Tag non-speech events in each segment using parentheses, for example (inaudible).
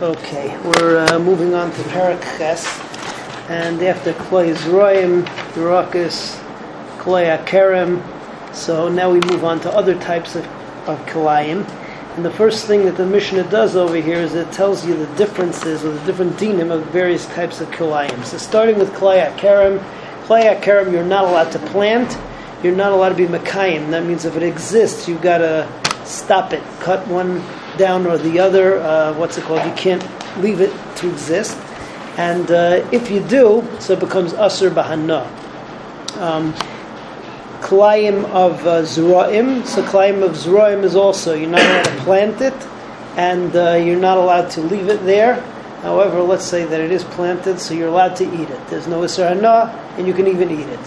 Okay, we're uh, moving on to Parak Ches, and after Kloi Zroim, Yerakis, Kloi so now we move on to other types of, of Kilayim. And the first thing that the Mishnah does over here is it tells you the differences or the different dinim of various types of Kilayim. So starting with Kloi Akerem, Kloi Akerem you're not allowed to plant, you're not allowed to be Makayim. That means if it exists, you've got to stop it, cut one down or the other. Uh, what's it called? You can't leave it to exist. And uh, if you do, so it becomes Asr Bahana. Um, Klayim of uh, Zuraim. So Klayim of Zuraim is also, you're not allowed to plant it, and uh, you're not allowed to leave it there. However, let's say that it is planted, so you're allowed to eat it. There's no Isra Hana, and you can even eat it.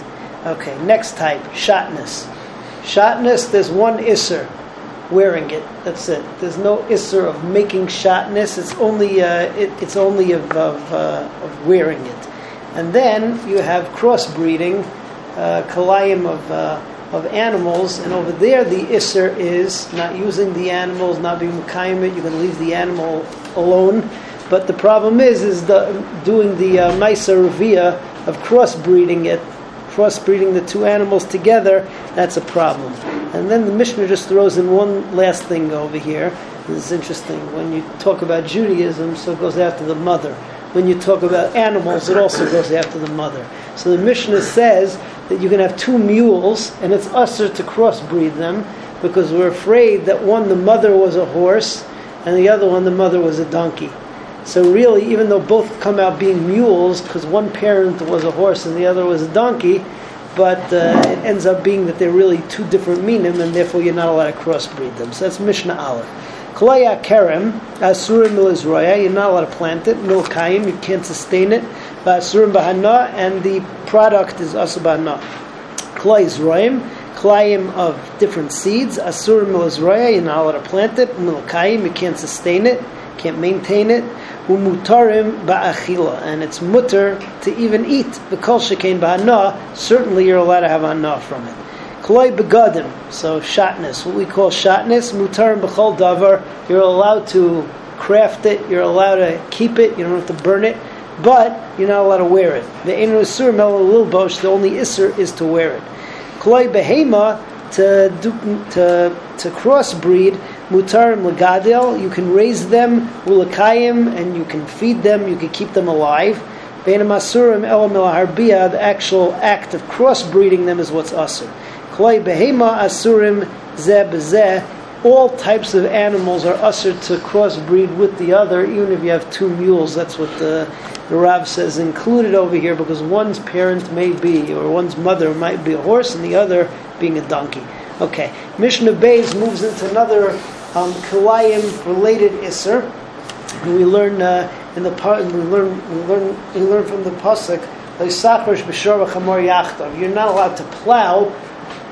Okay, next type, Shatness. Shatness, there's one Isser wearing it. That's it. There's no isser of making shatness. It's only uh, it, it's only of of, uh, of, wearing it. And then you have crossbreeding, uh, kalayim of uh, of animals, and over there the isser is not using the animals, not being mekayim You can leave the animal alone. But the problem is is the doing the uh, maisa of crossbreeding it crossbreeding the two animals together, that's a problem. And then the Mishnah just throws in one last thing over here. This is interesting. When you talk about Judaism, so it goes after the mother. When you talk about animals, it also goes after the mother. So the Mishnah says that you can have two mules, and it's usher to crossbreed them because we're afraid that one, the mother was a horse, and the other one, the mother was a donkey. So really, even though both come out being mules, because one parent was a horse and the other was a donkey, but uh, it ends up being that they're really two different minim, and therefore you're not allowed to crossbreed them. So that's Mishnah Aleph. Kalaya kerem, asurim milizroya, you're not allowed to plant it. Milkayim, you can't sustain it. Asurim bahana, and the product is asabana. Kalay zroim, klayim of different seeds. Asurim milizroya, you're not allowed to plant it. Milkayim, you can't sustain it can't maintain it. Umutarim ba'achila, and it's mutter to even eat. The kol shekain ba'ana, certainly you're allowed to have anah from it. Koloi begadim, so shatness, what we call shatness, mutarim b'chol davar, you're allowed to craft it, you're allowed to keep it, you don't have to burn it, but you're not allowed to wear it. The enu isur mel bosh, the only isur is to wear it. Koloi behema, to, do, to, to crossbreed, mutarim legadil. You can raise them ulakayim, and you can feed them. You can keep them alive. Bein masurim elam harbiya. The actual act of crossbreeding them is what's asur. Kloi behema asurim bezeh. All types of animals are usher to crossbreed with the other, even if you have two mules. That's what the, the Rav says included over here, because one's parent may be, or one's mother might be a horse, and the other being a donkey. Okay, Mishnah Beis moves into another um, Kilayim related. And we learn uh, in the part we learn we learn we learn from the pasuk You're not allowed to plow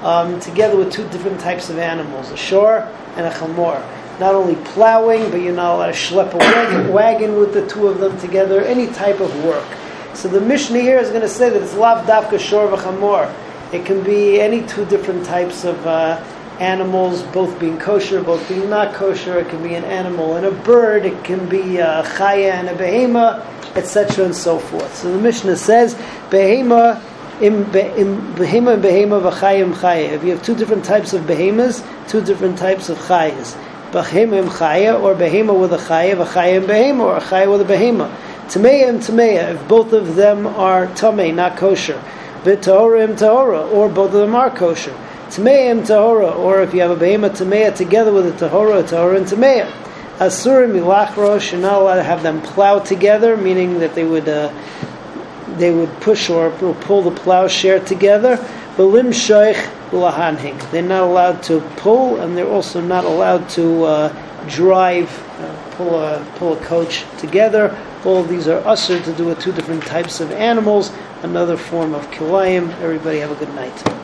um, together with two different types of animals, a shore and a chamor. Not only plowing, but you're not allowed to schlep a wagon, (coughs) wagon with the two of them together. Any type of work. So the Mishnah here is going to say that it's lav dafka shor v'chamor. It can be any two different types of uh, animals, both being kosher, both being not kosher. It can be an animal and a bird. It can be a chaya and a behema, etc. and so forth. So the Mishnah says, behema im behema and behema v'chayim chaya. If you have two different types of behemas, two different types of chayas. Behema and chaya, or behema with a chaya, v'chaya and behema, or a chaya with a behema. Tameya and tameya, if both of them are tamei, not kosher. V'tahora im tahora, or both of them are kosher. Tameim tahora, or if you have a behema tameya together with a tahora, tahora and tameya. Asurim milachrosh, you're not allowed to have them plow together, meaning that they would uh, they would push or pull the plowshare together. Belim shoich lahanhing. They're not allowed to pull, and they're also not allowed to uh, drive, uh, pull a pull a coach together. All these are usher to do with two different types of animals. Another form of kilayim. Everybody have a good night.